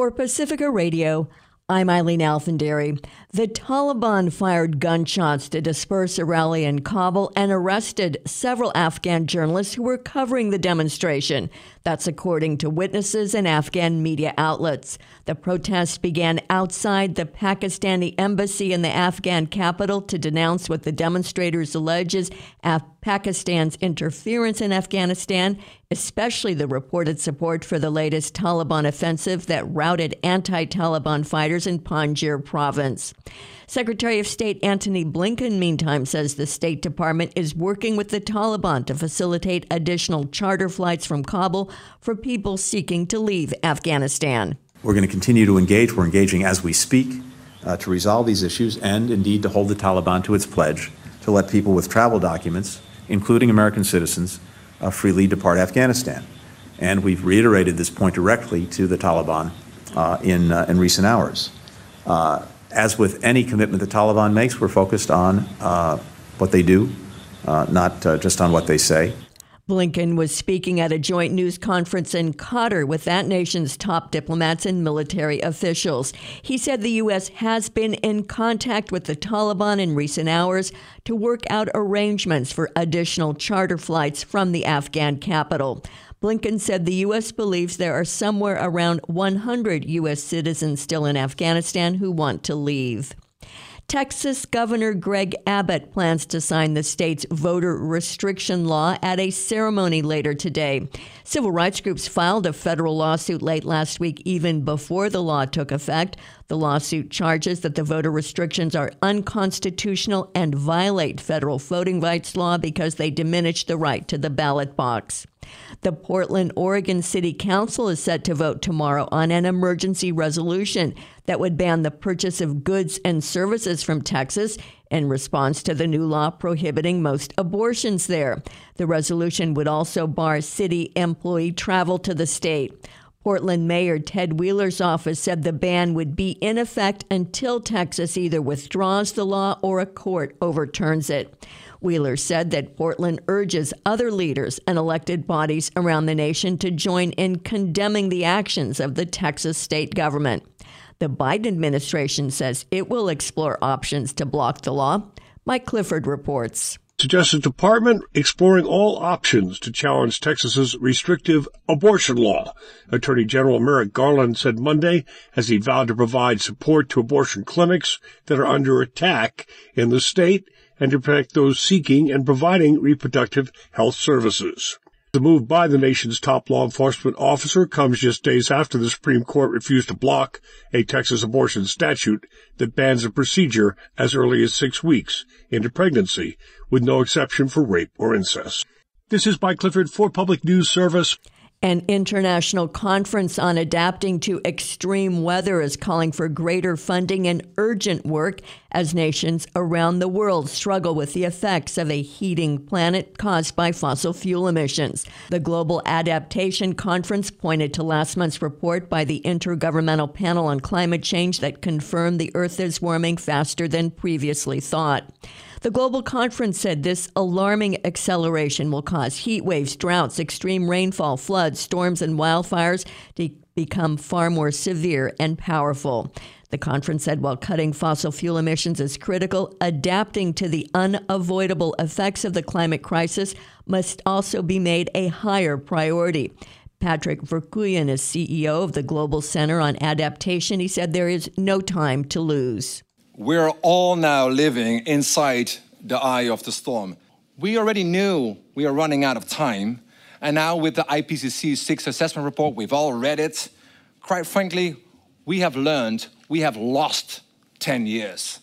For Pacifica Radio, I'm Eileen Alfandary. The Taliban fired gunshots to disperse a rally in Kabul and arrested several Afghan journalists who were covering the demonstration. That's according to witnesses and Afghan media outlets. The protest began outside the Pakistani embassy in the Afghan capital to denounce what the demonstrators allege is Af- Pakistan's interference in Afghanistan, especially the reported support for the latest Taliban offensive that routed anti Taliban fighters in Panjshir province. Secretary of State Antony Blinken, meantime, says the State Department is working with the Taliban to facilitate additional charter flights from Kabul for people seeking to leave Afghanistan. We're going to continue to engage. We're engaging as we speak uh, to resolve these issues and indeed to hold the Taliban to its pledge to let people with travel documents, including American citizens, uh, freely depart Afghanistan. And we've reiterated this point directly to the Taliban uh, in, uh, in recent hours. Uh, as with any commitment the Taliban makes, we're focused on uh, what they do, not just on what they say. Blinken was speaking at a joint news conference in Qatar with that nation's top diplomats and military officials. He said the U.S. has been in contact with the Taliban in recent hours to work out arrangements for additional charter flights from the Afghan capital. Blinken said the U.S. believes there are somewhere around 100 U.S. citizens still in Afghanistan who want to leave. Texas Governor Greg Abbott plans to sign the state's voter restriction law at a ceremony later today. Civil rights groups filed a federal lawsuit late last week, even before the law took effect. The lawsuit charges that the voter restrictions are unconstitutional and violate federal voting rights law because they diminish the right to the ballot box. The Portland, Oregon City Council is set to vote tomorrow on an emergency resolution that would ban the purchase of goods and services from Texas in response to the new law prohibiting most abortions there. The resolution would also bar city employee travel to the state. Portland Mayor Ted Wheeler's office said the ban would be in effect until Texas either withdraws the law or a court overturns it. Wheeler said that Portland urges other leaders and elected bodies around the nation to join in condemning the actions of the Texas state government. The Biden administration says it will explore options to block the law. Mike Clifford reports. The Justice Department exploring all options to challenge Texas's restrictive abortion law. Attorney General Merrick Garland said Monday as he vowed to provide support to abortion clinics that are under attack in the state and to protect those seeking and providing reproductive health services. The move by the nation's top law enforcement officer comes just days after the Supreme Court refused to block a Texas abortion statute that bans a procedure as early as six weeks into pregnancy, with no exception for rape or incest. This is by Clifford for Public News Service. An international conference on adapting to extreme weather is calling for greater funding and urgent work as nations around the world struggle with the effects of a heating planet caused by fossil fuel emissions. The Global Adaptation Conference pointed to last month's report by the Intergovernmental Panel on Climate Change that confirmed the Earth is warming faster than previously thought. The global conference said this alarming acceleration will cause heat waves, droughts, extreme rainfall, floods, storms, and wildfires to become far more severe and powerful. The conference said while cutting fossil fuel emissions is critical, adapting to the unavoidable effects of the climate crisis must also be made a higher priority. Patrick Verkooijen is CEO of the Global Center on Adaptation. He said there is no time to lose. We're all now living inside the eye of the storm. We already knew we are running out of time. And now, with the IPCC sixth assessment report, we've all read it. Quite frankly, we have learned we have lost 10 years.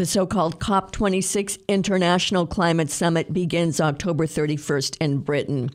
The so called COP26 International Climate Summit begins October 31st in Britain.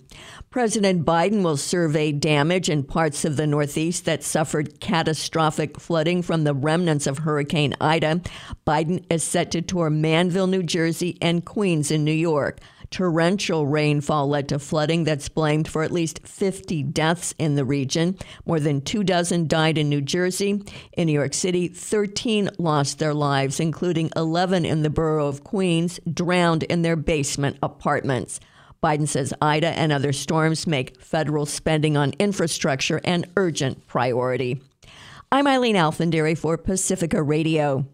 President Biden will survey damage in parts of the Northeast that suffered catastrophic flooding from the remnants of Hurricane Ida. Biden is set to tour Manville, New Jersey, and Queens in New York. Torrential rainfall led to flooding that's blamed for at least 50 deaths in the region. More than two dozen died in New Jersey. In New York City, 13 lost their lives, including 11 in the borough of Queens, drowned in their basement apartments. Biden says Ida and other storms make federal spending on infrastructure an urgent priority. I'm Eileen Alfandary for Pacifica Radio.